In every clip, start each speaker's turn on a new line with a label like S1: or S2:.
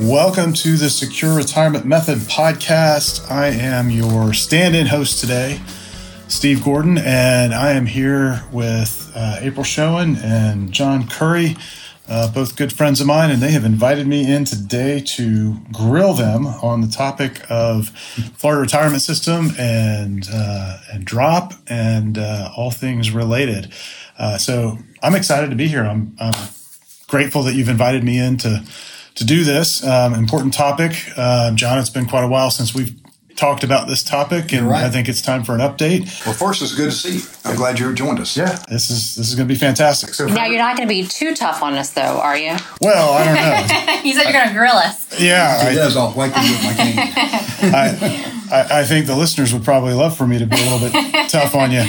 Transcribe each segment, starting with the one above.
S1: Welcome to the Secure Retirement Method podcast. I am your stand in host today, Steve Gordon, and I am here with uh, April Schoen and John Curry, uh, both good friends of mine, and they have invited me in today to grill them on the topic of Florida retirement system and uh, and DROP and uh, all things related. Uh, so I'm excited to be here. I'm, I'm grateful that you've invited me in to to do this um, important topic. Uh, John, it's been quite a while since we've talked about this topic, and right. I think it's time for an update.
S2: Well, first, it's good to see you. I'm glad you joined us.
S1: Yeah, this is this is going to be fantastic.
S3: So now you're not going to be too tough on us, though, are you?
S1: Well, I don't know.
S3: you said you're going to grill us.
S1: Yeah,
S2: he I, does. I'll whack you with my cane.
S1: I, I, I think the listeners would probably love for me to be a little bit tough on you.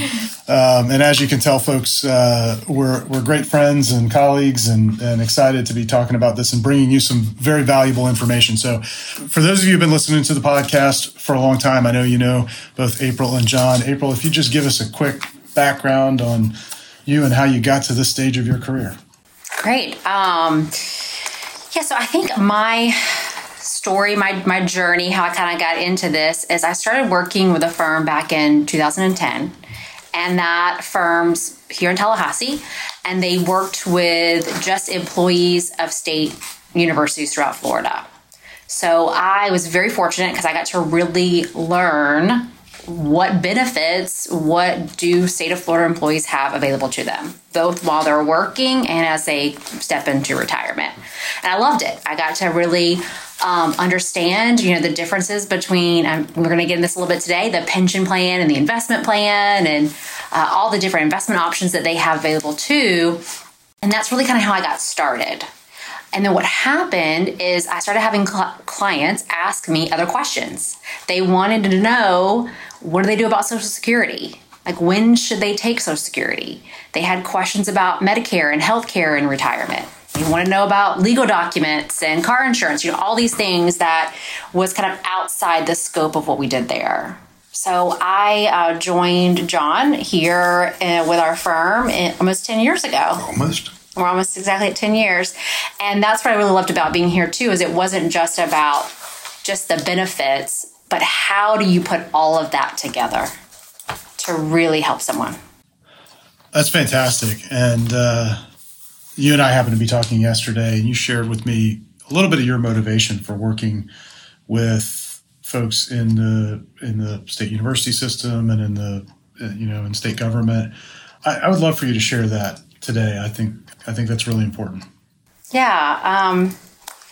S1: Um, and as you can tell, folks, uh, we're, we're great friends and colleagues and, and excited to be talking about this and bringing you some very valuable information. So, for those of you who've been listening to the podcast for a long time, I know you know both April and John. April, if you just give us a quick background on you and how you got to this stage of your career.
S3: Great. Um, yeah, so I think my story, my my journey, how I kind of got into this is I started working with a firm back in 2010 and that firm's here in Tallahassee, and they worked with just employees of state universities throughout Florida. So I was very fortunate because I got to really learn what benefits what do state of Florida employees have available to them, both while they're working and as they step into retirement. And I loved it. I got to really um, understand, you know, the differences between, um, we're going to get in this a little bit today, the pension plan and the investment plan and uh, all the different investment options that they have available too. And that's really kind of how I got started. And then what happened is I started having cl- clients ask me other questions. They wanted to know what do they do about Social Security? Like when should they take Social Security? They had questions about Medicare and healthcare and retirement. They want to know about legal documents and car insurance, you know, all these things that was kind of outside the scope of what we did there. So I uh, joined John here uh, with our firm in, almost 10 years ago.
S2: Almost.
S3: We're almost exactly at 10 years. And that's what I really loved about being here too, is it wasn't just about just the benefits, but how do you put all of that together to really help someone?
S1: That's fantastic. And, uh, you and I happened to be talking yesterday, and you shared with me a little bit of your motivation for working with folks in the in the state university system and in the you know in state government. I, I would love for you to share that today. I think I think that's really important.
S3: Yeah. Um,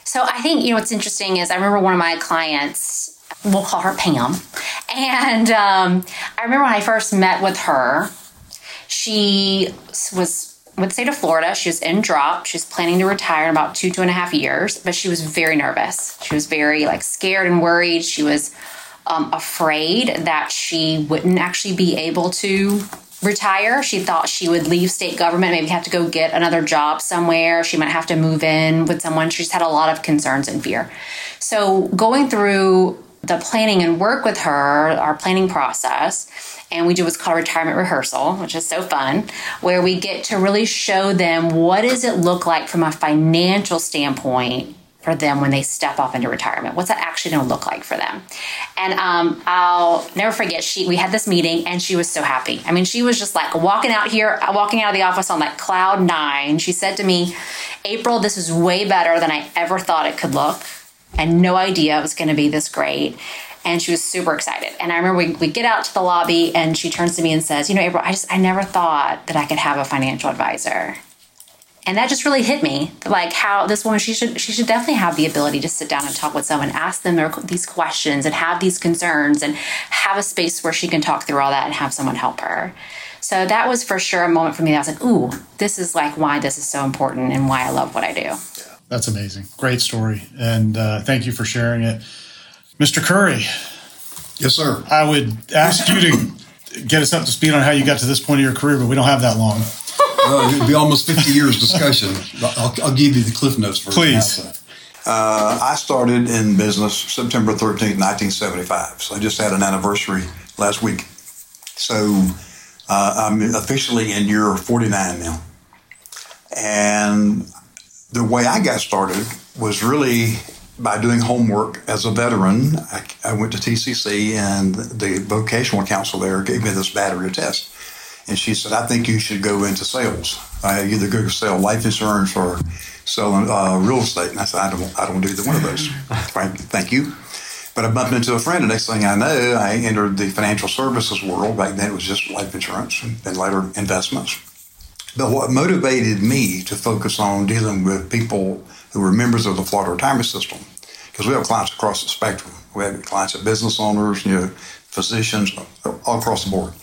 S3: so I think you know what's interesting is I remember one of my clients. We'll call her Pam, and um, I remember when I first met with her. She was the state of Florida. She was in DROP. She was planning to retire in about two, two and a half years, but she was very nervous. She was very like scared and worried. She was um, afraid that she wouldn't actually be able to retire. She thought she would leave state government, maybe have to go get another job somewhere. She might have to move in with someone. She just had a lot of concerns and fear. So going through the planning and work with her, our planning process, and we do what's called retirement rehearsal, which is so fun, where we get to really show them what does it look like from a financial standpoint for them when they step off into retirement. What's that actually going to look like for them? And um, I'll never forget. She we had this meeting and she was so happy. I mean, she was just like walking out here, walking out of the office on like cloud nine. She said to me, "April, this is way better than I ever thought it could look." And no idea it was going to be this great and she was super excited. And I remember we, we get out to the lobby and she turns to me and says, You know, April, I just, I never thought that I could have a financial advisor. And that just really hit me, like how this woman she should she should definitely have the ability to sit down and talk with someone, ask them their, these questions, and have these concerns, and have a space where she can talk through all that and have someone help her. So that was for sure a moment for me. That I was like, "Ooh, this is like why this is so important and why I love what I do."
S1: That's amazing, great story, and uh, thank you for sharing it. Mr. Curry.
S2: Yes, sir.
S1: I would ask you to get us up to speed on how you got to this point of your career, but we don't have that long.
S2: well, it'd be almost 50 years discussion. I'll, I'll give you the cliff notes for
S1: Please.
S2: Uh, I started in business September 13th, 1975. So I just had an anniversary last week. So uh, I'm officially in year 49 now. And the way I got started was really by doing homework as a veteran, I, I, went to TCC and the vocational counselor there gave me this battery test. And she said, I think you should go into sales. I either go sell life insurance or sell uh, real estate. And I said, I don't, I don't do either one of those. Thank you. But I bumped into a friend. The next thing I know, I entered the financial services world. Back then, it was just life insurance and later investments. But what motivated me to focus on dealing with people who were members of the Florida retirement system, because we have clients across the spectrum. We have clients at business owners, you know, physicians, all across the board.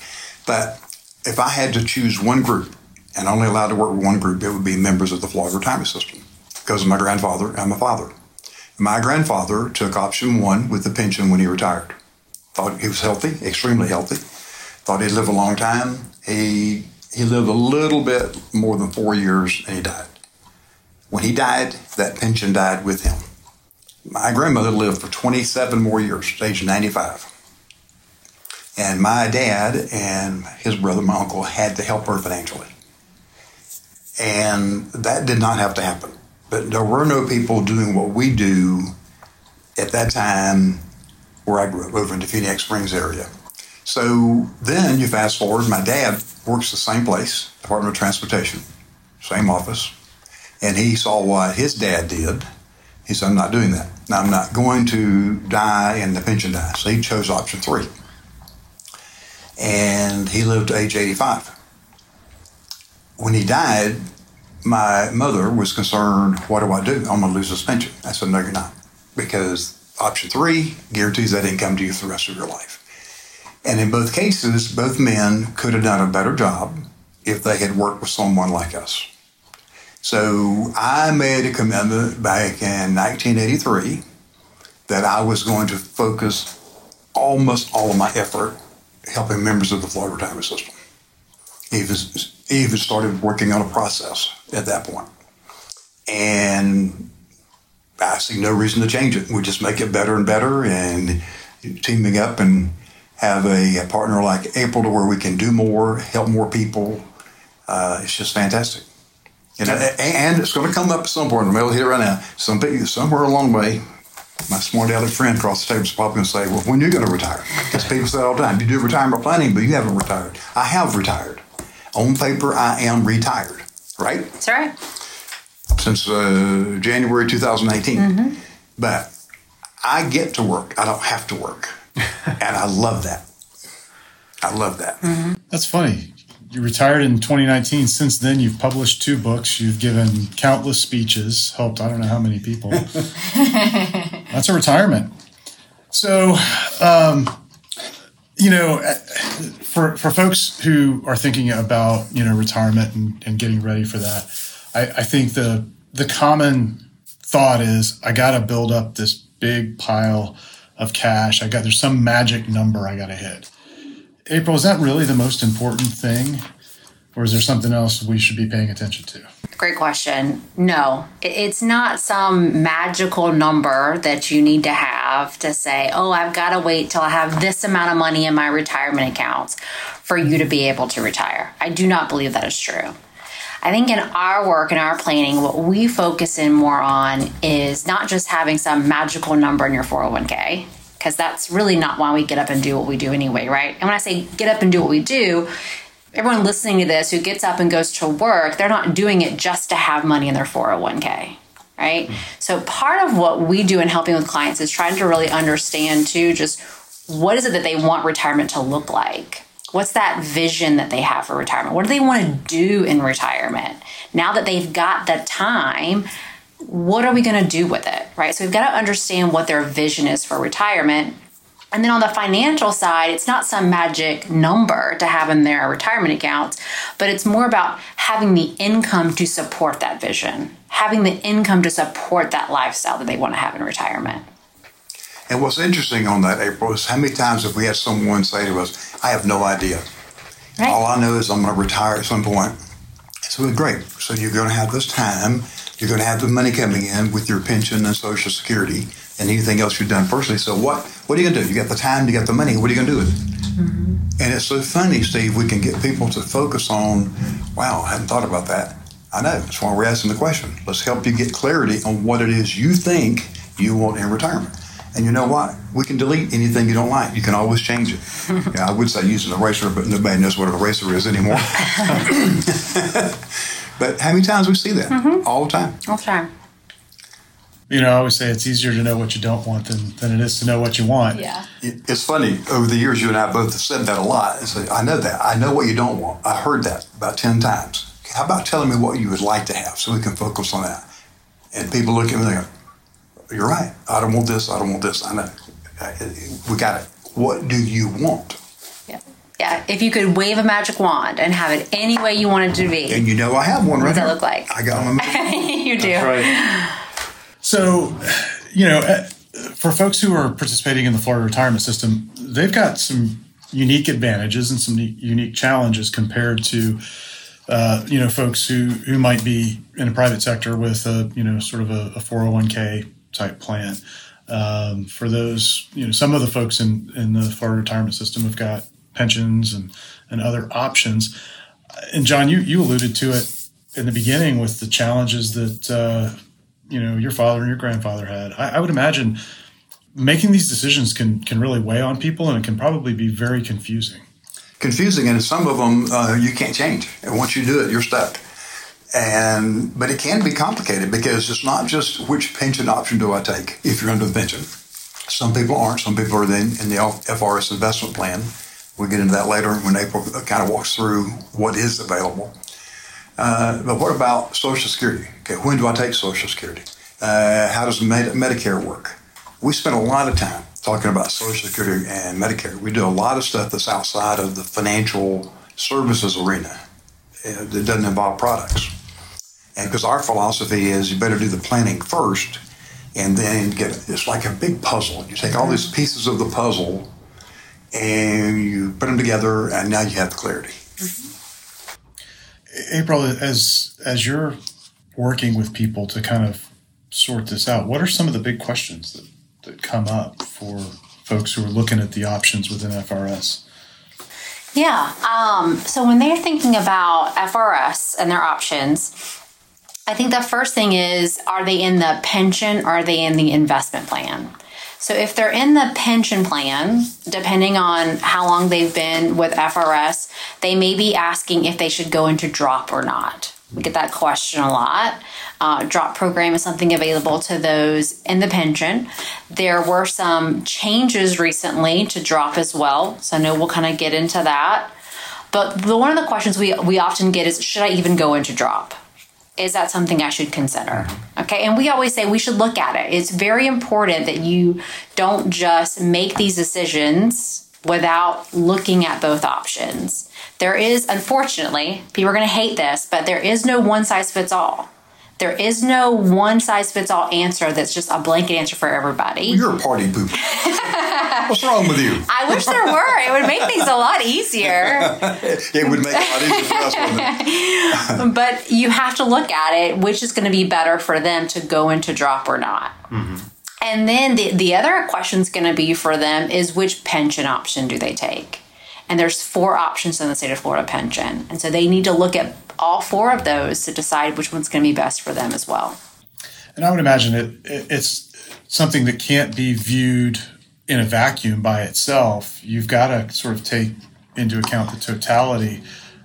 S2: But if I had to choose one group and only allowed to work with one group, it would be members of the Florida retirement system because of my grandfather and my father. My grandfather took option one with the pension when he retired. Thought he was healthy, extremely healthy. Thought he'd live a long time. He he lived a little bit more than four years and he died. When he died, that pension died with him. My grandmother lived for 27 more years, age 95. And my dad and his brother, my uncle, had to help her financially. And that did not have to happen. But there were no people doing what we do at that time where I grew up, over in the Phoenix Springs area. So then you fast forward, my dad works the same place, Department of Transportation, same office, and he saw what his dad did. He said, I'm not doing that. Now, I'm not going to die and the pension die. So he chose option three. And he lived to age 85. When he died, my mother was concerned, what do I do? I'm going to lose this pension. I said, no, you're not. Because option three guarantees that income to you for the rest of your life. And in both cases, both men could have done a better job if they had worked with someone like us. So I made a commitment back in 1983 that I was going to focus almost all of my effort helping members of the Florida retirement system. Even, even started working on a process at that point. And I see no reason to change it. We just make it better and better and teaming up and have a, a partner like April to where we can do more, help more people. Uh, it's just fantastic. And, and it's going to come up at some point. I'm going to hit it right now. Some people, somewhere along the way, my smart aleck friend across the table is probably going to say, "Well, when are you going to retire?" Because people say all the time, "You do retirement planning, but you haven't retired." I have retired. On paper, I am retired. Right?
S3: That's right.
S2: Since uh, January 2018, mm-hmm. but I get to work. I don't have to work, and I love that. I love that.
S1: Mm-hmm. That's funny you retired in 2019. Since then, you've published two books. You've given countless speeches, helped I don't know how many people. That's a retirement. So, um, you know, for for folks who are thinking about you know retirement and, and getting ready for that, I, I think the the common thought is I got to build up this big pile of cash. I got there's some magic number I got to hit. April, is that really the most important thing? Or is there something else we should be paying attention to?
S3: Great question. No, it's not some magical number that you need to have to say, oh, I've got to wait till I have this amount of money in my retirement accounts for you to be able to retire. I do not believe that is true. I think in our work and our planning, what we focus in more on is not just having some magical number in your 401k, because that's really not why we get up and do what we do anyway, right? And when I say get up and do what we do, everyone listening to this who gets up and goes to work, they're not doing it just to have money in their 401k, right? So part of what we do in helping with clients is trying to really understand too just what is it that they want retirement to look like? What's that vision that they have for retirement? What do they want to do in retirement? Now that they've got the time, what are we going to do with it, right? So we've got to understand what their vision is for retirement. And then on the financial side, it's not some magic number to have in their retirement accounts, but it's more about having the income to support that vision, having the income to support that lifestyle that they want to have in retirement.
S2: And what's interesting on that, April, is how many times have we had someone say to us, I have no idea. Right. All I know is I'm going to retire at some point. So great. So you're going to have this time you're going to have the money coming in with your pension and Social Security and anything else you've done personally. So what what are you going to do? You got the time, you got the money. What are you going to do with it? Mm-hmm. And it's so funny, Steve. We can get people to focus on. Wow, I hadn't thought about that. I know. That's why we're asking the question. Let's help you get clarity on what it is you think you want in retirement. And you know what? We can delete anything you don't like. You can always change it. yeah, I would say use an eraser, but nobody knows what an eraser is anymore. but how many times we see that? Mm-hmm. All the time.
S3: All the time.
S1: You know, I always say it's easier to know what you don't want than, than it is to know what you want.
S3: Yeah.
S2: It's funny, over the years, you and I both have said that a lot. And say, I know that. I know what you don't want. I heard that about 10 times. How about telling me what you would like to have so we can focus on that? And people look at me and they go, You're right. I don't want this. I don't want this. I know. We got it. What do you want?
S3: Yeah. Yeah. If you could wave a magic wand and have it any way you want it to be.
S2: And you know I have one right
S3: What does
S2: here.
S3: that look like?
S2: I got one.
S3: you do.
S1: Right. So, you know, uh, for folks who are participating in the Florida retirement system, they've got some unique advantages and some unique challenges compared to, uh, you know, folks who, who might be in a private sector with a, you know, sort of a, a 401k type plan. Um, for those, you know, some of the folks in, in the Florida retirement system have got pensions and, and other options. And John, you, you alluded to it in the beginning with the challenges that, uh, you know your father and your grandfather had. I, I, would imagine making these decisions can can really weigh on people, and it can probably be very confusing.
S2: Confusing, and some of them uh, you can't change. And once you do it, you're stuck. And but it can be complicated because it's not just which pension option do I take if you're under the pension. Some people aren't. Some people are then in the FRS investment plan. We'll get into that later when April kind of walks through what is available. Uh, but what about Social Security? Okay, when do I take Social Security? Uh, how does Med- Medicare work? We spend a lot of time talking about Social Security and Medicare. We do a lot of stuff that's outside of the financial services arena uh, that doesn't involve products. And because our philosophy is you better do the planning first and then get it's like a big puzzle. You take all these pieces of the puzzle and you put them together, and now you have the clarity. Mm-hmm.
S1: April, as as you're working with people to kind of sort this out, what are some of the big questions that, that come up for folks who are looking at the options within FRS?
S3: Yeah. Um, so when they're thinking about FRS and their options, I think the first thing is are they in the pension or are they in the investment plan? So if they're in the pension plan, depending on how long they've been with FRS, they may be asking if they should go into DROP or not. We get that question a lot. Uh, DROP program is something available to those in the pension. There were some changes recently to DROP as well, so I know we'll kind of get into that. But the, one of the questions we, we often get is should I even go into DROP? Is that something I should consider? Okay. And we always say we should look at it. It's very important that you don't just make these decisions without looking at both options. There is, unfortunately, people are going to hate this, but there is no one size fits all. There is no one size fits all answer that's just a blanket answer for everybody.
S2: Well, you're a party pooper. What's wrong with you?
S3: I wish there were. It would make things a lot easier.
S2: it would make it a lot easier for
S3: us. but you have to look at it, which is going to be better for them to go into DROP or not. Mm-hmm. And then the, the other question is going to be for them is which pension option do they take? And there's four options in the state of Florida pension. And so they need to look at all four of those to decide which one's going to be best for them as well.
S1: And I would imagine it, it's something that can't be viewed in a vacuum by itself. You've got to sort of take into account the totality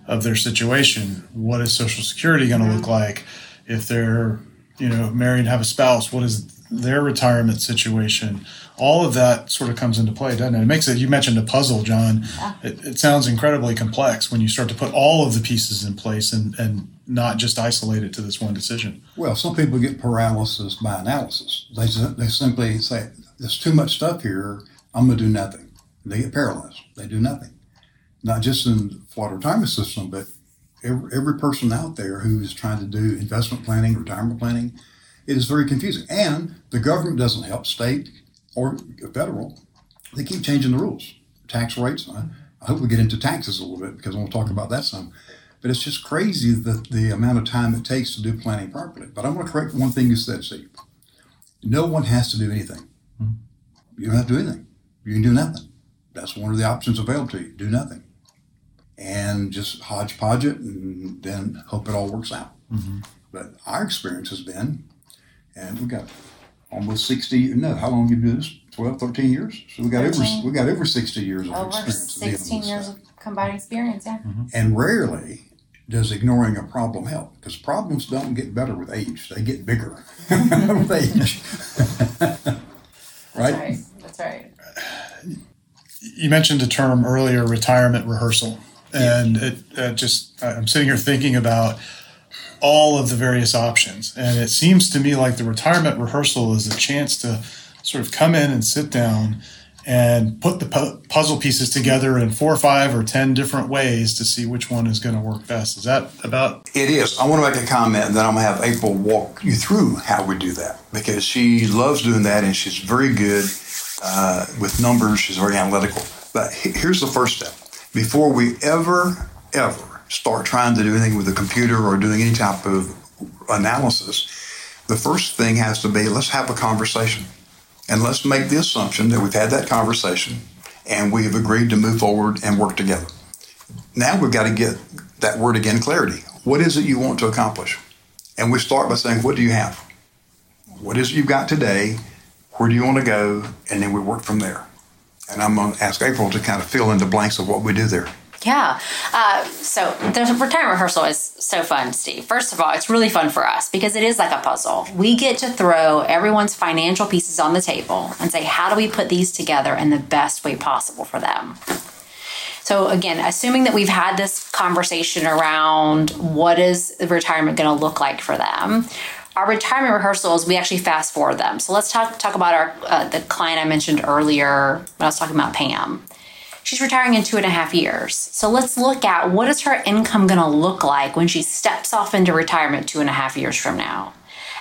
S1: of their situation. What is Social Security going to mm-hmm. look like? If they're, you know, married and have a spouse, what is their retirement situation? All of that sort of comes into play, doesn't it? It makes it, you mentioned a puzzle, John. Yeah. It, it, sounds incredibly complex when you start to put all of the pieces in place and, and not just isolate it to this one decision.
S4: Well, some people get paralysis by analysis. They, they simply say, there's too much stuff here, I'm going to do nothing. They get paralyzed. They do nothing. Not just in the Florida retirement system, but every, every person out there who's trying to do investment planning, retirement planning, it is very confusing. And the government doesn't help. State or federal, they keep changing the rules. Tax rates. I, I hope we get into taxes a little bit because I we'll talk about that some. But it's just crazy that the amount of time it takes to do planning properly. But I'm going to correct one thing you said, Steve. No one has to do anything. Mm-hmm. You don't have to do anything. You can do nothing. That's one of the options available to you. Do nothing. And just hodgepodge it and then hope it all works out. Mm-hmm. But our experience has been, and we've got almost 60, no, how long have you do this? 12, 13 years? So we got over, we got over 60 years of
S3: Over
S4: experience.
S3: 16 years
S4: stuff.
S3: of combined experience, yeah.
S4: And rarely does ignoring a problem help because problems don't get better with age, they get bigger with age. right?
S3: That's right. That's right.
S1: you mentioned a term earlier, retirement rehearsal, and it uh, just I'm sitting here thinking about all of the various options, and it seems to me like the retirement rehearsal is a chance to sort of come in and sit down and put the pu- puzzle pieces together in four or five or ten different ways to see which one is going to work best. Is that about?
S2: It is. I want to make a comment, and then I'm going to have April walk you through how we do that because she loves doing that, and she's very good uh, with numbers. She's very analytical. But here's the first step: before we ever, ever start trying to do anything with a computer or doing any type of analysis, the first thing has to be let's have a conversation, and let's make the assumption that we've had that conversation, and we have agreed to move forward and work together now we've got to get that word again clarity. What is it you want to accomplish? And we start by saying, What do you have? What is it you've got today? Where do you want to go? And then we work from there. And I'm going to ask April to kind of fill in the blanks of what we do there.
S3: Yeah. Uh, so the retirement rehearsal is so fun, Steve. First of all, it's really fun for us because it is like a puzzle. We get to throw everyone's financial pieces on the table and say, how do we put these together in the best way possible for them? So again, assuming that we've had this conversation around what is the retirement going to look like for them, our retirement rehearsals we actually fast forward them. So let's talk talk about our uh, the client I mentioned earlier when I was talking about Pam. She's retiring in two and a half years. So let's look at what is her income going to look like when she steps off into retirement two and a half years from now.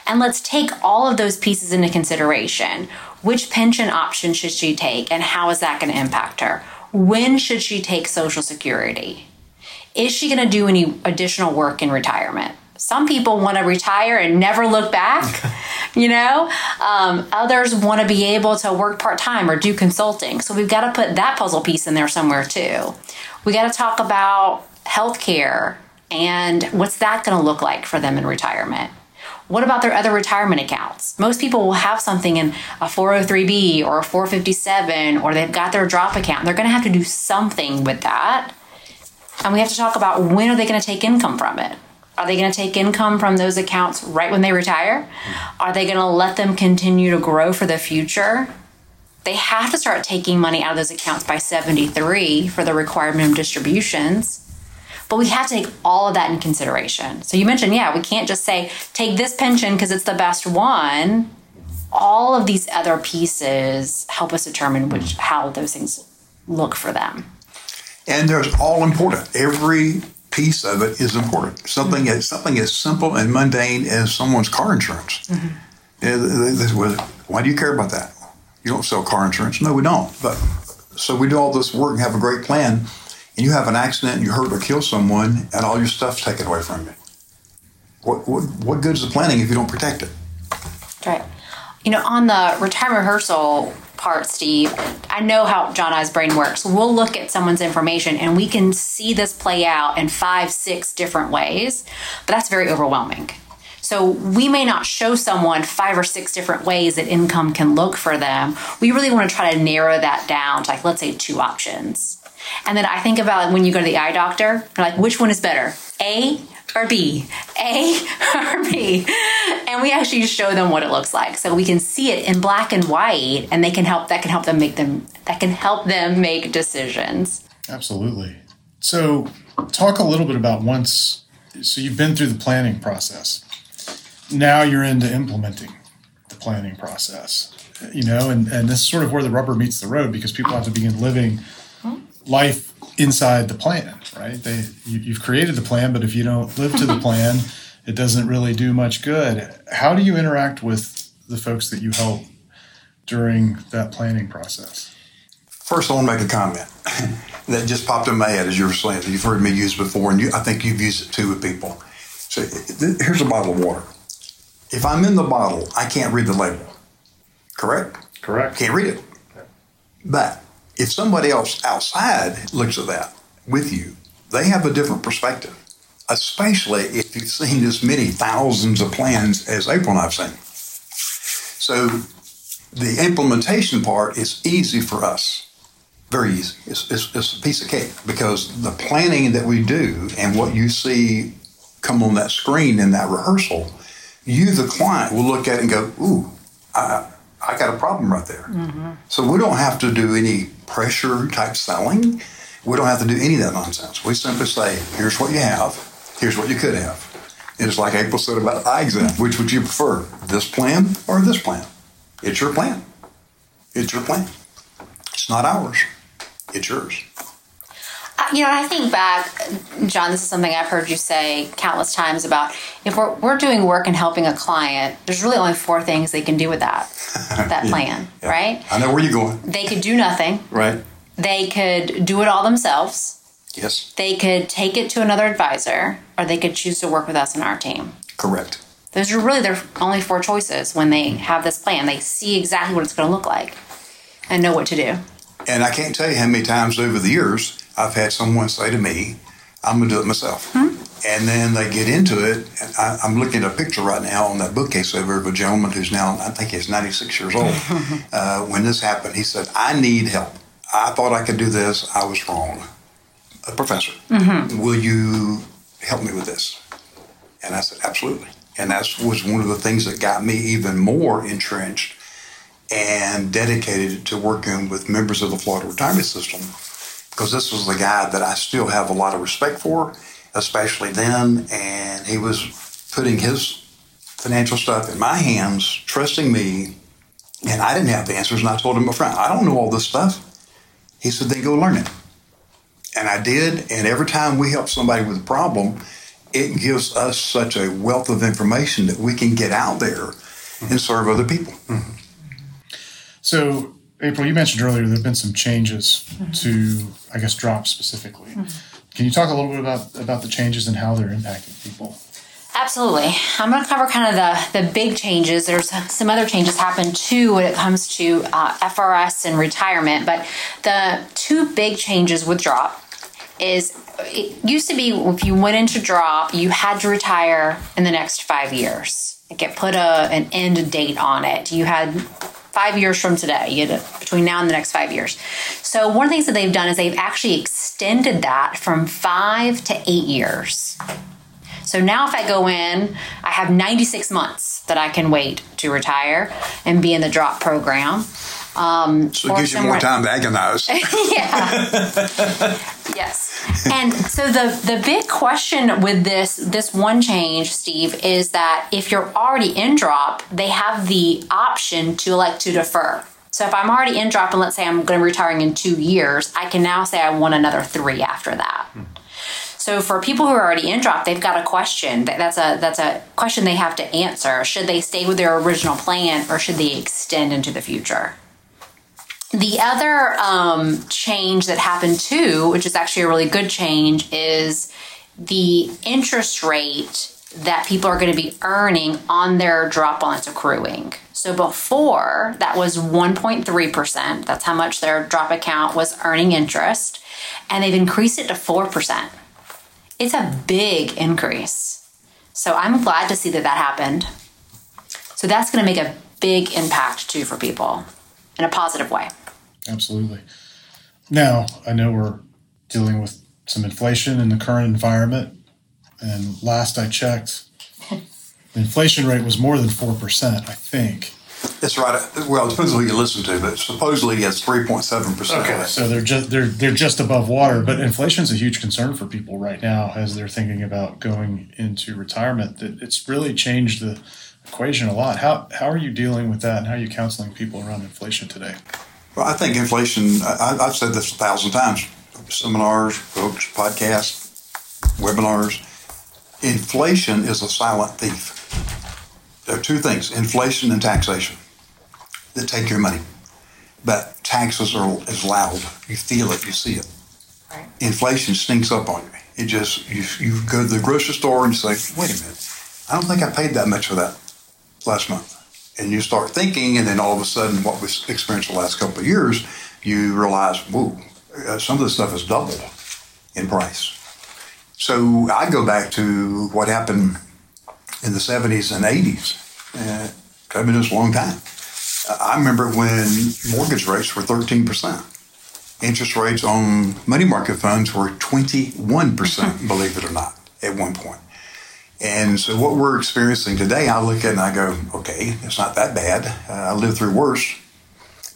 S3: And let's take all of those pieces into consideration. Which pension option should she take, and how is that going to impact her? When should she take Social Security? Is she going to do any additional work in retirement? Some people want to retire and never look back, you know? Um, others want to be able to work part time or do consulting. So we've got to put that puzzle piece in there somewhere too. We got to talk about healthcare and what's that going to look like for them in retirement. What about their other retirement accounts? Most people will have something in a 403b or a 457 or they've got their DROP account. They're going to have to do something with that. And we have to talk about when are they going to take income from it? Are they going to take income from those accounts right when they retire? Are they going to let them continue to grow for the future? They have to start taking money out of those accounts by 73 for the required minimum distributions. But we have to take all of that in consideration. So you mentioned, yeah, we can't just say, take this pension because it's the best one. All of these other pieces help us determine which how those things look for them.
S2: And there's all important. Every piece of it is important. Something mm-hmm. as something as simple and mundane as someone's car insurance. Mm-hmm. Yeah, th- th- th- Why do you care about that? You don't sell car insurance. No, we don't. But so we do all this work and have a great plan, and you have an accident and you hurt or kill someone, and all your stuff's taken away from you. What what, what good is the planning if you don't protect it?
S3: That's right. You know, on the retirement rehearsal part, Steve, I know how John I's brain works. We'll look at someone's information and we can see this play out in five, six different ways, but that's very overwhelming. So we may not show someone five or six different ways that income can look for them. We really want to try to narrow that down to like, let's say two options. And then I think about when you go to the eye doctor, like, which one is better? A or B? A or B? And we actually show them what it looks like. So we can see it in black and white and they can help that can help them make them that can help them make decisions.
S1: Absolutely. So, talk a little bit about once. So, you've been through the planning process. Now you're into implementing the planning process. You know, and, and this is sort of where the rubber meets the road because people have to begin living life inside the plan, right? They you, you've created the plan, but if you don't live to the plan, it doesn't really do much good. How do you interact with the folks that you help during that planning process?
S2: First, I want to make a comment that just popped in my head as you were saying. You've heard me use before, and you, I think you've used it too with people. So here's a bottle of water. If I'm in the bottle, I can't read the label. Correct?
S1: Correct.
S2: Can't read it. But if somebody else outside looks at that with you, they have a different perspective, especially if you've seen as many thousands of plans as April and I've seen. So the implementation part is easy for us. Very easy. It's, it's, it's a piece of cake because the planning that we do and what you see come on that screen in that rehearsal, you, the client, will look at it and go, Ooh, I, I got a problem right there. So we don't have to do any pressure type selling. We don't have to do any of that nonsense. We simply say, here's what you have, here's what you could have. It's like April said about eye exam. Which would you prefer, this plan or this plan? It's your plan. It's your plan. It's not ours. It's yours.
S3: You know, I think back, John, this is something I've heard you say countless times about if we're, we're doing work and helping a client, there's really only four things they can do with that, that plan,
S2: Yeah.
S3: right?
S2: I know where you're going.
S3: They could do nothing.
S2: Right.
S3: They could do it all themselves.
S2: Yes.
S3: They could take it to another advisor, or they could choose to work with us and our team.
S2: Correct.
S3: Those are really their only four choices when they have this plan. They see exactly what it's going to look like and know what to do.
S2: And I can't tell you how many times over the years I've had someone say to me, I'm going to do it myself. And then they get into it. And I, I'm looking at a picture right now on that bookcase over of a gentleman who's now, I think he's 96 years old. uh, when this happened, he said, I need help. I thought I could do this. I was wrong. A professor, will you help me with this? And I said, absolutely. And that was one of the things that got me even more entrenched and dedicated to working with members of the Florida retirement system because this was the guy that I still have a lot of respect for, especially then. And he was putting his financial stuff in my hands, trusting me, and I didn't have the answers. And I told him, my friend, I don't know all this stuff. He said, then go learn it. And I did. And every time we help somebody with a problem, it gives us such a wealth of information that we can get out there and serve other people. Mm-hmm.
S1: So, April, you mentioned earlier there have been some changes to, I guess, DROP specifically. Can you talk a little bit about about the changes and how they're impacting people?
S3: Absolutely. I'm going to cover kind of the, the big changes. There's some other changes happen too when it comes to uh, FRS and retirement, but the two big changes with DROP is it used to be if you went into DROP, you had to retire in the next five years. Like it put a an end date on it. You had five years from today. You a, between now and the next five years. So one of the things that they've done is they've actually extended that from five to eight years. So now if I go in, I have 96 months that I can wait to retire and be in the DROP program. Um,
S2: So it gives you more time to agonize.
S3: yeah. yes. And so the the big question with this this one change, Steve, is that if you're already in DROP, they have the option to elect to defer. So if I'm already in DROP and let's say I'm going to be retiring in two years, I can now say I want another three after that. Hmm. So for people who are already in DROP, they've got a question. That's a that's a question they have to answer. Should they stay with their original plan or should they extend into the future? The other um, change that happened too, which is actually a really good change, is the interest rate that people are going to be earning on their DROP on that's accruing. So before that was 1.3%. That's how much their DROP account was earning interest. And they've increased it to 4%. It's a big increase. So I'm glad to see that that happened. So that's going to make a big impact too for people in a positive way.
S1: Absolutely. Now, I know we're dealing with some inflation in the current environment. And last I checked, the inflation rate was more than 4%, I think.
S2: It's right. Well, it depends on who you listen to, but supposedly it's three point seven percent. Okay.
S1: So they're just they're they're just above water, but inflation's a huge concern for people right now as they're thinking about going into retirement. That it's really changed the equation a lot. How how are you dealing with that and how are you counseling people around inflation today?
S2: Well, I think inflation. I, I've said this a thousand times: seminars, books, podcasts, webinars. Inflation is a silent thief. There are two things: inflation and taxation that take your money. But taxes are is loud. You feel it. You see it.
S3: Right.
S2: Inflation sneaks up on you. It just you you go to the grocery store and say, "Wait a minute, I don't think I paid that much for that last month." And you start thinking, and then all of a sudden, what we've experienced the last couple of years, you realize, "Whoa, uh, some of this stuff is double in price." So I go back to what happened in the 70s and 80s. Uh, I've been this a long time. I remember when mortgage rates were 13%. Interest rates on money market funds were 21%, believe it or not, at one point. And so what we're experiencing today, I look at and I go, okay, it's not that bad. Uh, I lived through worse.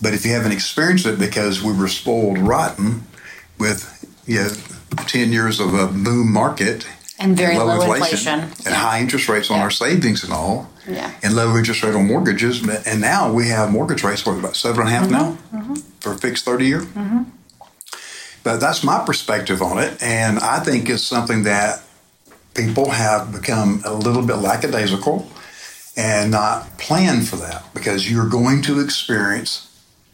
S2: But if you haven't experienced it because we were spoiled rotten with you know, 10 years of a boom market
S3: and very low, low inflation,
S2: inflation, and high interest rates on
S3: yeah.
S2: our savings and all,
S3: yeah.
S2: and low interest rate on mortgages. And now we have mortgage rates, what, about seven and a half
S3: mm-hmm.
S2: now
S3: mm-hmm.
S2: for a fixed 30 year?
S3: Mm-hmm.
S2: But that's my perspective on it. And I think it's something that people have become a little bit lackadaisical and not plan for that because you're going to experience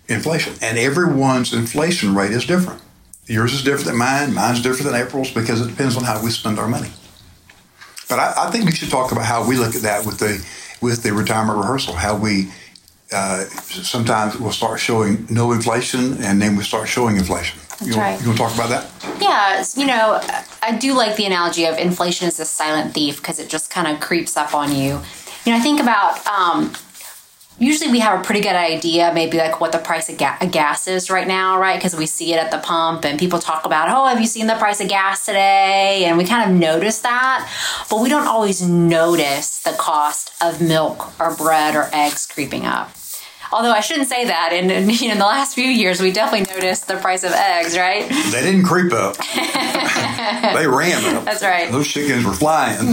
S2: inflation. And everyone's inflation rate is different. Yours is different than mine, mine's different than April's because it depends on how we spend our money. But I, I think we should talk about how we look at that with the with the retirement rehearsal, how we uh, sometimes we'll start showing no inflation and then we start showing inflation.
S3: That's
S2: you,
S3: right.
S2: you want to talk about that?
S3: Yeah, you know, I do like the analogy of inflation is a silent thief because it just kind of creeps up on you. You know, I think about um, usually we have a pretty good idea, maybe like what the price of, ga- of gas is right now, right? Because we see it at the pump and people talk about, oh, have you seen the price of gas today? And we kind of notice that, but we don't always notice the cost of milk or bread or eggs creeping up. Although I shouldn't say that. In, in, you know, in the last few years, we definitely noticed the price of eggs, right?
S2: They didn't creep up. they ran up.
S3: That's right.
S2: Those chickens were flying.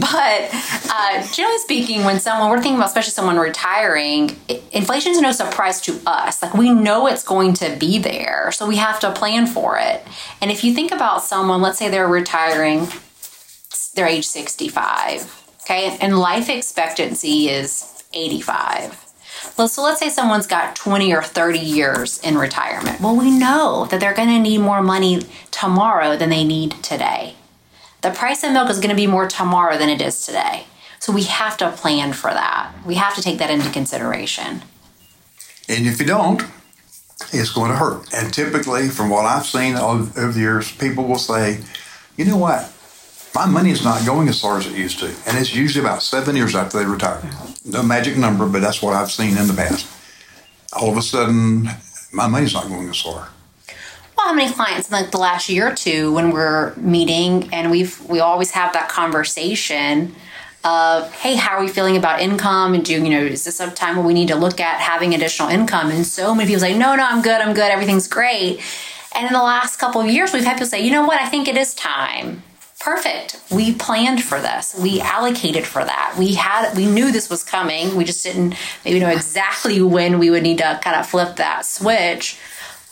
S3: but uh, generally speaking, when someone we're thinking about, especially someone retiring, inflation is no surprise to us. Like we know it's going to be there, so we have to plan for it. And if you think about someone, let's say they're retiring, they're age sixty-five, okay, and life expectancy is eighty-five. Well, so let's say someone's got 20 or 30 years in retirement. Well, we know that they're going to need more money tomorrow than they need today. The price of milk is going to be more tomorrow than it is today. So we have to plan for that. We have to take that into consideration.
S2: And if you don't, it's going to hurt. And typically, from what I've seen over the years, people will say, you know what? My money is not going as far as it used to. And it's usually about seven years after they retire. No magic number, but that's what I've seen in the past. All of a sudden, my money's not going as far.
S3: Well, how many clients in like the last year or two when we're meeting and we've we always have that conversation of hey how are we feeling about income and do you know is this a time where we need to look at having additional income and so many people say no no i'm good i'm good everything's great and in the last couple of years we've had people say you know what i think it is time perfect. We planned for this. We allocated for that. We had we knew this was coming. We just didn't maybe know exactly when we would need to kind of flip that switch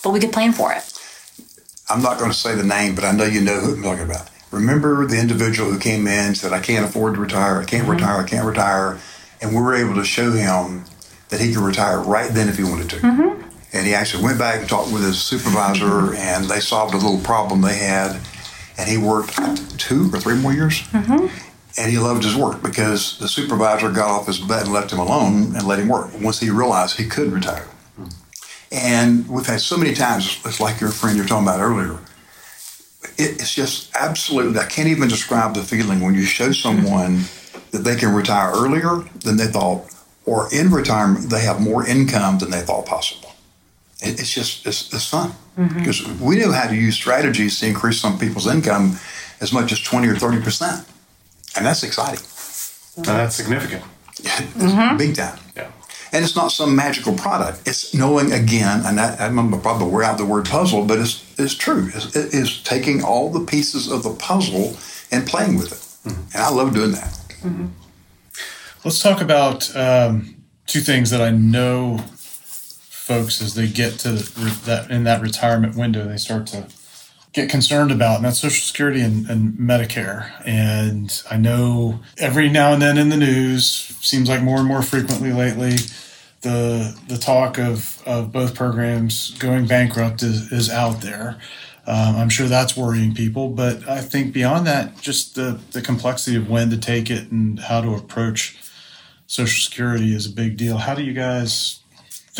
S3: but we could plan for it.
S2: I'm not going to say the name but i know you know who i'm talking about. Remember the individual who came in and said i can't afford to retire i can't mm-hmm. retire i can't retire and we were able to show him that he could retire right then if he wanted to.
S3: Mm-hmm.
S2: and he actually went back and talked with his supervisor mm-hmm. and they solved a little problem they had and he worked two or three more years.
S3: Mm-hmm.
S2: And he loved his work because the supervisor got off his butt and left him alone and let him work once he realized he could retire. And we've had so many times, it's like your friend you're talking about earlier. it's just absolutely, I can't even describe the feeling when you show someone that they can retire earlier than they thought, or in retirement, they have more income than they thought possible it's just it's, it's fun because mm-hmm. we knew how to use strategies to increase some people's income as much as 20 or 30 percent. And that's exciting.
S1: And that's significant.
S3: Mm-hmm.
S2: big time.
S1: Yeah.
S2: And it's not some magical product. It's knowing again and that, i'm probably wear out the word puzzle but it's, it's true. It's, it is taking all the pieces of the puzzle and playing with it. Mm-hmm. and i love doing that.
S3: Mm-hmm.
S1: let's talk about um, two things that i know folks as they get to that in that retirement window, they start to get concerned about, and that's Social Security and, and, Medicare. And I know every now and then in the news, seems like more and more frequently lately, the the talk of, of both programs going bankrupt is, is out there. Um, I'm sure that's worrying people, but I think beyond that, just the, the complexity of when to take it and how to approach Social Security is a big deal. How do you guys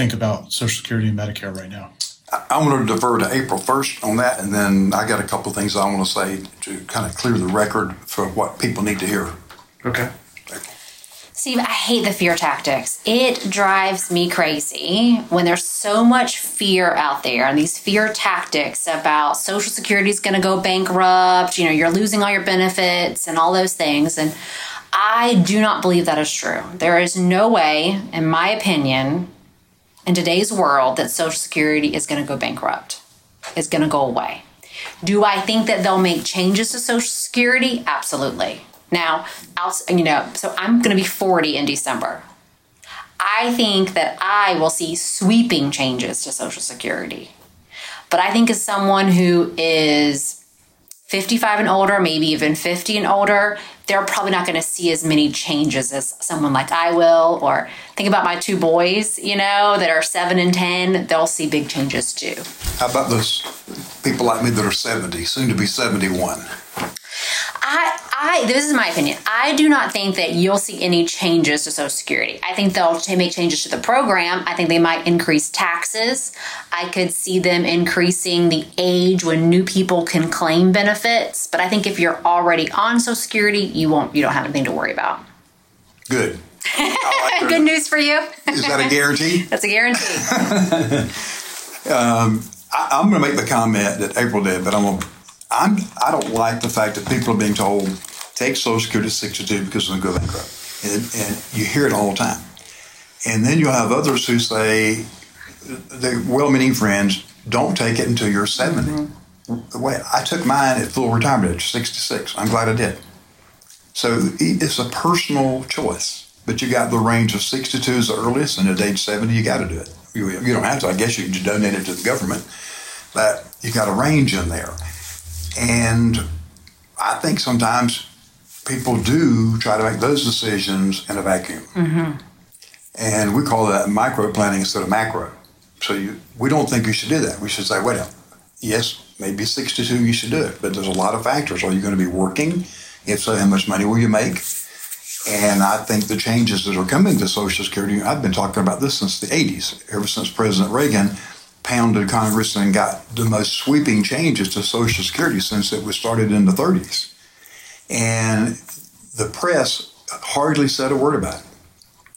S1: think about Social Security and Medicare right now?
S2: I'm going to defer to April 1st on that, and then I got a couple things I want to say to kind of clear the record for what people need to hear.
S1: Okay.
S3: Steve, I hate the fear tactics. It drives me crazy when there's so much fear out there and these fear tactics about Social Security is going to go bankrupt, you know, you're losing all your benefits and all those things. And I do not believe that is true. There is no way, in my opinion, in today's world, that Social Security is going to go bankrupt, is going to go away. Do I think that they'll make changes to Social Security? Absolutely. Now, I'll, you know, so I'm going to be 40 in December. I think that I will see sweeping changes to Social Security. But I think as someone who is 55 and older, maybe even 50 and older, they're probably not going to see as many changes as someone like I will. Or think about my two boys, you know, that are seven and 10, they'll see big changes too.
S2: How about those people like me that are 70, soon to be 71?
S3: I, I, this is my opinion. I do not think that you'll see any changes to Social Security. I think they'll make changes to the program. I think they might increase taxes. I could see them increasing the age when new people can claim benefits. But I think if you're already on Social Security, you won't. You don't have anything to worry about.
S2: Good.
S3: Like Good news for you.
S2: Is that a guarantee?
S3: That's a guarantee.
S2: um, I, am going to make the comment that April did, but I'm going to I'm I don't like the fact that people are being told take Social Security at 62 because to go bankrupt, and, and you hear it all the time. And then you'll have others who say, the well-meaning friends, don't take it until you're 70. Mm-hmm. Wait, I took mine at full retirement age, 66. I'm glad I did. So it's a personal choice. But you got the range of 62 is the earliest, and at age 70, you got to do it. You, you don't have to. I guess you can just donate it to the government, but you got a range in there. And I think sometimes people do try to make those decisions in a vacuum. Mm-hmm. And we call that micro planning instead of macro. So you, we don't think you should do that. We should say, wait a yes, maybe 62 you should do it, but there's a lot of factors. Are you going to be working? If so, how much money will you make? And I think the changes that are coming to Social Security, I've been talking about this since the 80s, ever since President Reagan pounded Congress and got the most sweeping changes to Social Security since it was started in the 30s. And the press hardly said a word about it.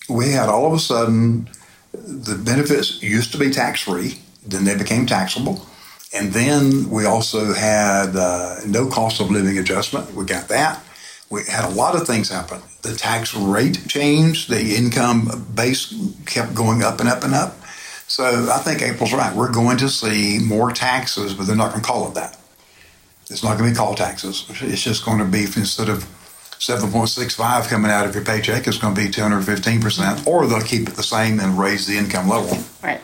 S2: We had all of a sudden the benefits used to be tax free, then they became taxable. And then we also had uh, no cost of living adjustment. We got that. We had a lot of things happen. The tax rate changed, the income base kept going up and up and up. So I think April's right. We're going to see more taxes, but they're not going to call it that. It's not going to be called taxes. It's just going to be instead of 7.65 coming out of your paycheck, it's going to be 215%, or they'll keep it the same and raise the income level.
S3: Right.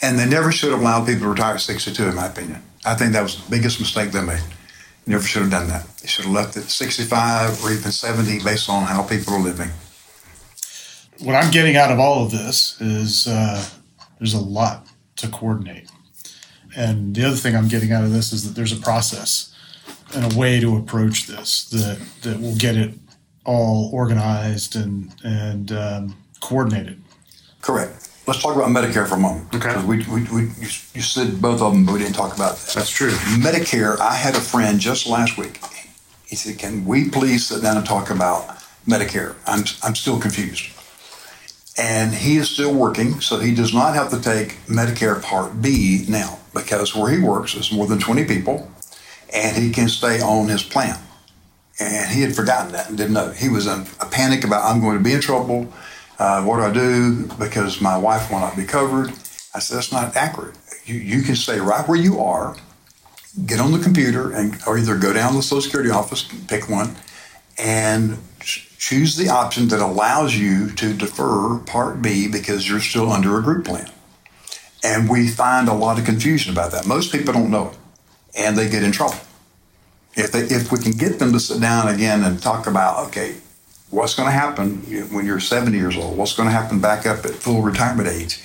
S2: And they never should have allowed people to retire at 62, in my opinion. I think that was the biggest mistake they made. Never should have done that. They should have left it 65 or even 70 based on how people are living.
S1: What I'm getting out of all of this is uh, there's a lot to coordinate. And the other thing I'm getting out of this is that there's a process and a way to approach this that that will get it all organized and and um, coordinated.
S2: Correct. Let's talk about Medicare for a moment.
S1: Okay.
S2: We, we, we, you, you said both of them, but we didn't talk about that.
S1: That's true.
S2: Medicare, I had a friend just last week. He said, Can we please sit down and talk about Medicare? I'm, I'm still confused and he is still working, so he does not have to take Medicare Part B now because where he works is more than 20 people and he can stay on his plan. And he had forgotten that and didn't know. He was in a panic about, I'm going to be in trouble. Uh, what do I do? Because my wife will not be covered. I said, that's not accurate. You, you can stay right where you are, get on the computer, and or either go down to the Social Security office, pick one, and choose the option that allows you to defer Part B because you're still under a group plan. And we find a lot of confusion about that. Most people don't know it, and they get in trouble. If, they, if we can get them to sit down again and talk about, okay, what's going to happen when you're 70 years old? What's going to happen back up at full retirement age?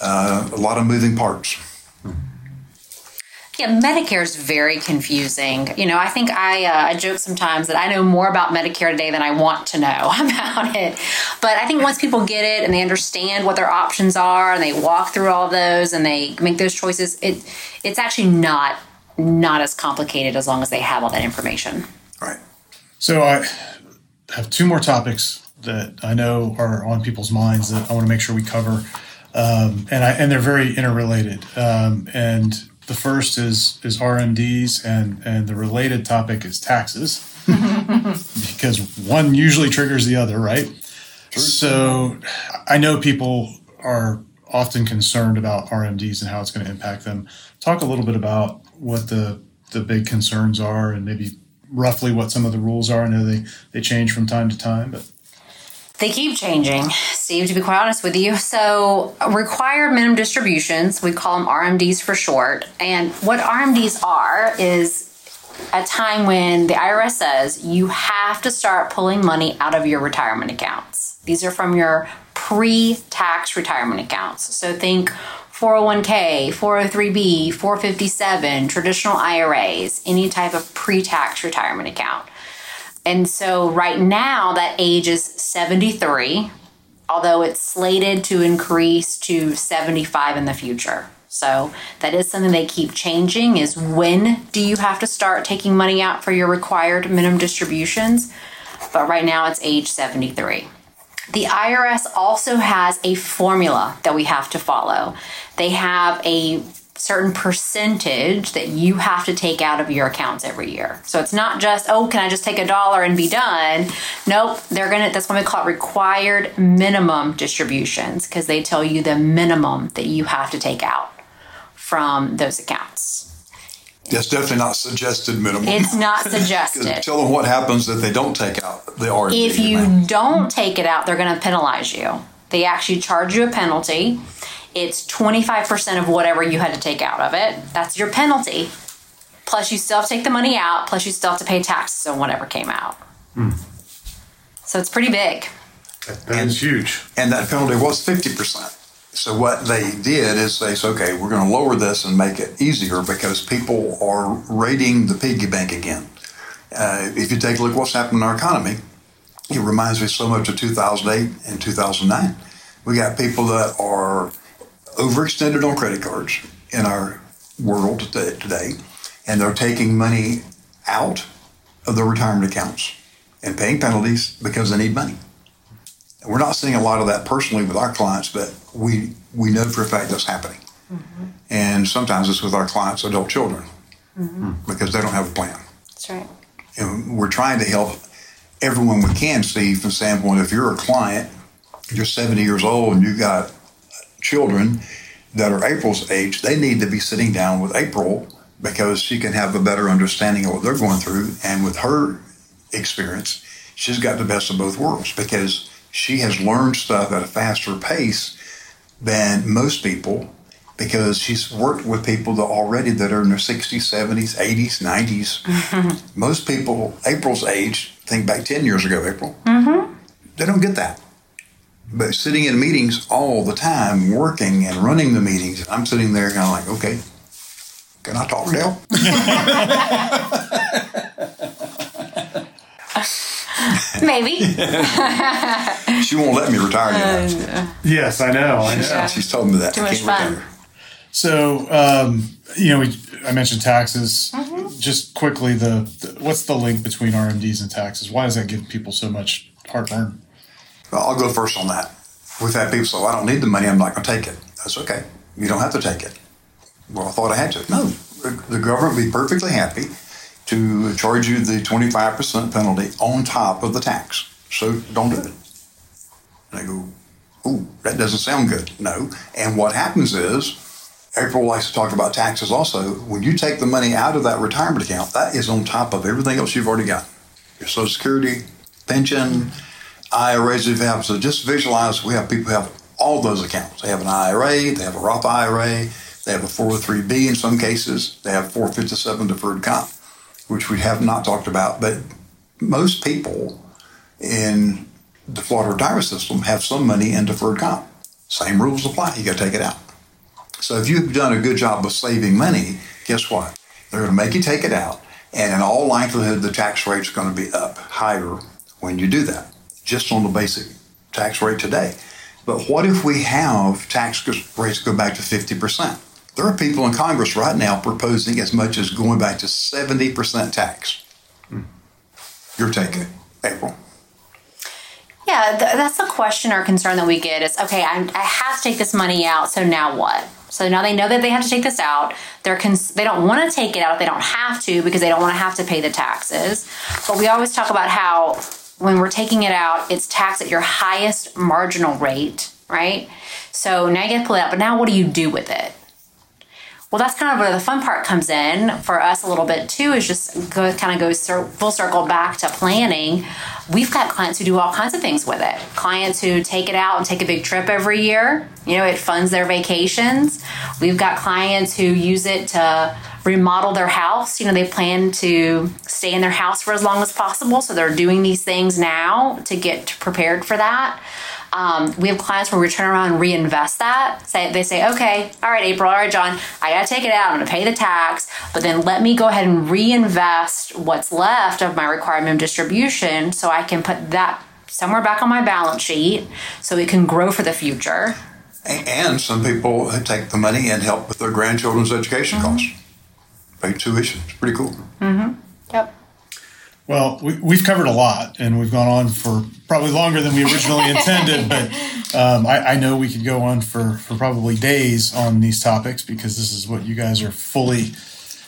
S2: Uh, a lot of moving parts.
S3: Yeah, Medicare is very confusing. You know, I think I uh, I joke sometimes that I know more about Medicare today than I want to know about it. But I think once people get it and they understand what their options are and they walk through all those and they make those choices, it it's actually not not as complicated as long as they have all that information.
S2: Right.
S1: So I have two more topics that I know are on people's minds that I want to make sure we cover, um, and I and they're very interrelated. Um, and the first is is RMDs, and and the related topic is taxes, because one usually triggers the other, right? So I know people are often concerned about RMDs and how it's going to impact them. Talk a little bit about what the the big concerns are, and maybe roughly what some of the rules are. I know they they change from time to time, but
S3: They keep changing, Steve, to be quite honest with you. So, required minimum distributions, we call them RMDs for short. And what RMDs are is a time when the IRS says you have to start pulling money out of your retirement accounts. These are from your pre tax retirement accounts. So, think 401k, 403b, 457, traditional IRAs, any type of pre tax retirement account. And so right now that age is 73, although it's slated to increase to 75 in the future. So that is something they keep changing is when do you have to start taking money out for your required minimum distributions? But right now it's age 73. The IRS also has a formula that we have to follow. They have a certain percentage that you have to take out of your accounts every year. So it's not just, oh, can I just take a dollar and be done? Nope, they're to, that's what we call it required minimum distributions because they tell you the minimum that you have to take out from those accounts.
S2: That's definitely not suggested minimum.
S3: It's not suggested.
S2: Tell them what happens if they don't take out the RD.
S3: If you
S2: amount.
S3: don't take it out, they're going to penalize you. They actually charge you a penalty. It's 25% of whatever you had to take out of it. That's your penalty. Plus, you still have to take the money out, plus, you still have to pay taxes on whatever came out. So it's pretty big.
S1: that is huge.
S2: and that penalty was 50%. So what they did is they said, okay, we're going to lower this and make it easier because people are raiding the piggy bank again. Uh, if you take a look at what's happened in our economy, it reminds me so much of 2008 and 2009. We got people that are overextended on credit cards in our world today, and they're taking money out of their retirement accounts and paying penalties because they need money. We're not seeing a lot of that personally with our clients, but we we know for a fact that's happening. Mm-hmm. And sometimes it's with our clients' adult children mm-hmm. because they don't have a plan.
S3: That's right.
S2: And we're trying to help everyone we can, Steve, from the standpoint if you're a client, you're 70 years old and you've got children that are April's age, they need to be sitting down with April because she can have a better understanding of what they're going through. And with her experience, she's got the best of both worlds because she has learned stuff at a faster pace than most people because she's worked with people that already that are in their 60s, 70s, 80s, 90s. most people, April's age, think back 10 years ago, April, mm-hmm. they don't get that. But sitting in meetings all the time, working and running the meetings, I'm sitting there kind of like, okay, can I talk now?
S3: Maybe.
S2: she won't let me retire yet.
S1: Yes, I know. I know.
S3: Yeah.
S2: She's told me that.
S3: Too
S2: I
S3: much fun.
S2: retire.
S1: So, um, you know, we, I mentioned taxes. Just quickly, the, the what's the link between RMDs and taxes? Why does that give people so much heartburn?
S2: I'll go first on that. We've had people say, well, I don't need the money. I'm not going to take it. That's okay. You don't have to take it. Well, I thought I had to. No, the the government would be perfectly happy to charge you the 25% penalty on top of the tax. So don't do it. And I go, ooh, that doesn't sound good. No. And what happens is, April likes to talk about taxes also. When you take the money out of that retirement account, that is on top of everything else you've already got. Your Social Security, pension, IRAs if have. So just visualize we have people have all those accounts. They have an IRA, they have a Roth IRA, they have a 403B in some cases, they have 457 deferred comp, which we have not talked about. But most people in the Florida retirement system have some money in deferred comp. Same rules apply. You got to take it out. So if you've done a good job of saving money, guess what? They're going to make you take it out, and in all likelihood, the tax rate's going to be up higher when you do that, just on the basic tax rate today. But what if we have tax rates go back to 50%? There are people in Congress right now proposing as much as going back to 70% tax. Your take, April.
S3: Yeah, th- that's the question or concern that we get is okay, I, I have to take this money out, so now what? So now they know that they have to take this out. They're cons- they don't want to take it out they don't have to because they don't want to have to pay the taxes. But we always talk about how when we're taking it out, it's taxed at your highest marginal rate, right? So now you get to pull it out, but now what do you do with it? Well, that's kind of where the fun part comes in for us a little bit too. Is just go, kind of goes full circle back to planning. We've got clients who do all kinds of things with it. Clients who take it out and take a big trip every year. You know, it funds their vacations. We've got clients who use it to remodel their house. You know, they plan to stay in their house for as long as possible, so they're doing these things now to get prepared for that. Um, we have clients where we turn around and reinvest that. Say they say, okay, all right, April, all right, John, I gotta take it out. I'm gonna pay the tax, but then let me go ahead and reinvest what's left of my required minimum distribution, so I can put that somewhere back on my balance sheet, so it can grow for the future.
S2: And some people take the money and help with their grandchildren's education mm-hmm. costs, pay tuition. It's pretty cool.
S3: Mm-hmm. Yep.
S1: Well, we, have covered a lot, and we've gone on for probably longer than we originally intended. But um, I, I, know we could go on for, for probably days on these topics because this is what you guys are fully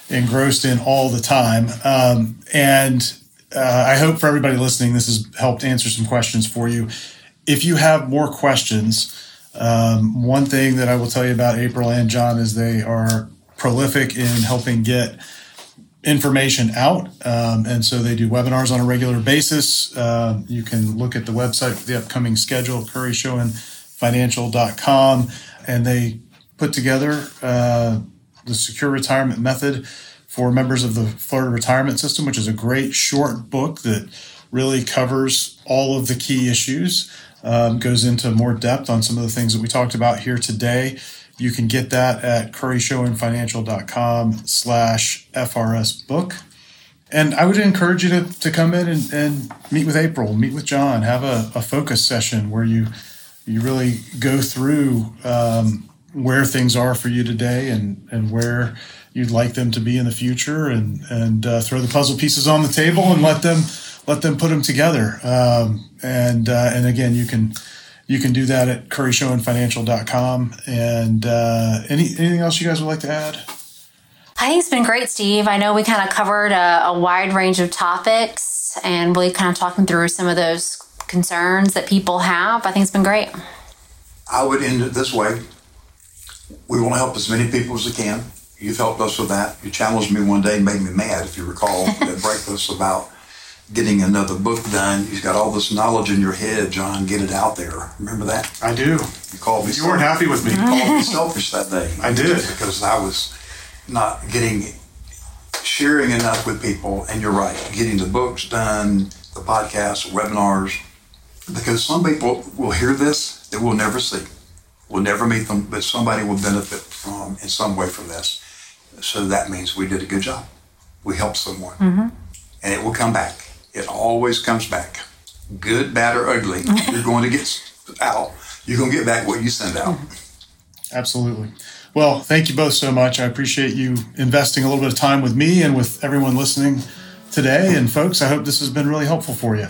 S1: engrossed in all the time. Um, and uh, I hope for everybody listening, this has helped answer some questions for you. If you have more questions, um, one thing that I will tell you about April and John is they are prolific in helping get information out. Um, and so they do webinars on a regular basis. Uh, you can look at the website for the upcoming schedule, curryshowenfinancial.com. And they put together uh, the secure retirement method for members of the Florida retirement system, which is a great short book that really covers all of the key issues, um, goes into more depth on some of the things that we talked about here today. You can get that at curryshowenfinancial.com slash FRS book. And I would encourage you to, to come in and, and meet with April, meet with John, have a, a focus session where you you really go through um, where things are for you today and, and where you'd like them to be in the future and, and uh, throw the puzzle pieces on the table and let them let them put them together. Um, and uh, and again, you can you can do that at curryshowenfinancial.com. And uh, any, anything else you guys would like to add?
S3: I think it's been great, Steve. I know we kind of covered a, a wide range of topics and really kind of talking through some of those concerns that people have. I think it's been great.
S2: I would end it this way. We want to help as many people as we can. You've helped us with that. You challenged me one day and made me mad, if you recall, at breakfast about getting another book done. You've got all this knowledge in your head, John. Get it out there. Remember that?
S1: I do.
S2: You called me.
S1: You weren't happy with me.
S2: You called me selfish that day.
S1: I did
S2: because I was not getting sharing enough with people. And you're right, getting the books done, the podcasts, webinars, because some people will hear this that we'll never see, we'll never meet them, but somebody will benefit from in some way from this. So that means we did a good job. We helped someone,
S3: mm-hmm.
S2: and it will come back it always comes back. Good, bad, or ugly, you're going to get out. You're going to get back what you send out.
S1: Absolutely. Well, thank you both so much. I appreciate you investing a little bit of time with me and with everyone listening today. And folks, I hope this has been really helpful for you.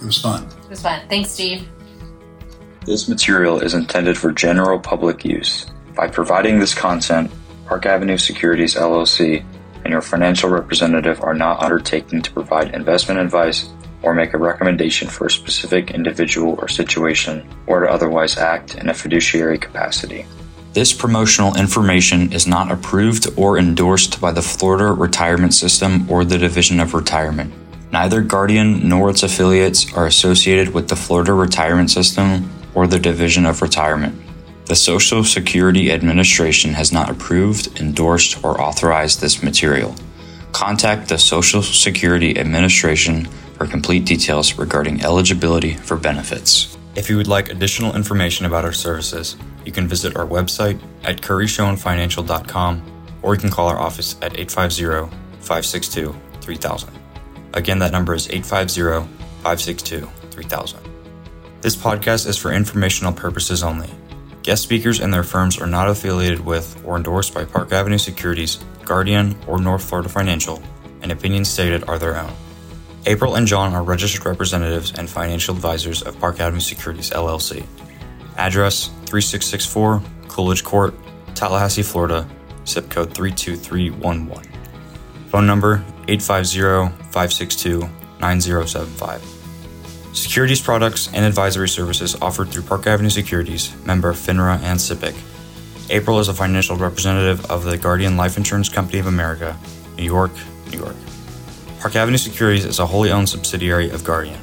S2: It was fun.
S3: It was fun. Thanks, Steve.
S5: This material is intended for general public use. By providing this content, Park Avenue Securities LLC and your financial representative are not undertaking to provide investment advice or make a recommendation for a specific individual or situation or to otherwise act in a fiduciary capacity. This promotional information is not approved or endorsed by the Florida Retirement System or the Division of Retirement. Neither Guardian nor its affiliates are associated with the Florida Retirement System or the Division of Retirement. The Social Security Administration has not approved, endorsed, or authorized this material. Contact the Social Security Administration for complete details regarding eligibility for benefits. If you would like additional information about our services, you can visit our website at curryshowenfinancial.com or you can call our office at 850 562 3000. Again, that number is 850 562 3000. This podcast is for informational purposes only. Guest speakers and their firms are not affiliated with or endorsed by Park Avenue Securities, Guardian, or North Florida Financial, and opinions stated are their own. April and John are registered representatives and financial advisors of Park Avenue Securities LLC. Address 3664 Coolidge Court, Tallahassee, Florida, zip code 32311. Phone number 850-562-9075. Securities products and advisory services offered through Park Avenue Securities, member FINRA and SIPC. April is a financial representative of the Guardian Life Insurance Company of America, New York, New York. Park Avenue Securities is a wholly owned subsidiary of Guardian.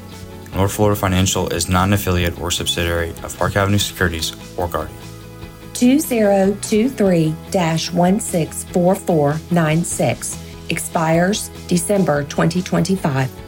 S5: North Florida Financial is not an affiliate or subsidiary of Park Avenue Securities or Guardian.
S6: 2023 164496 expires December 2025.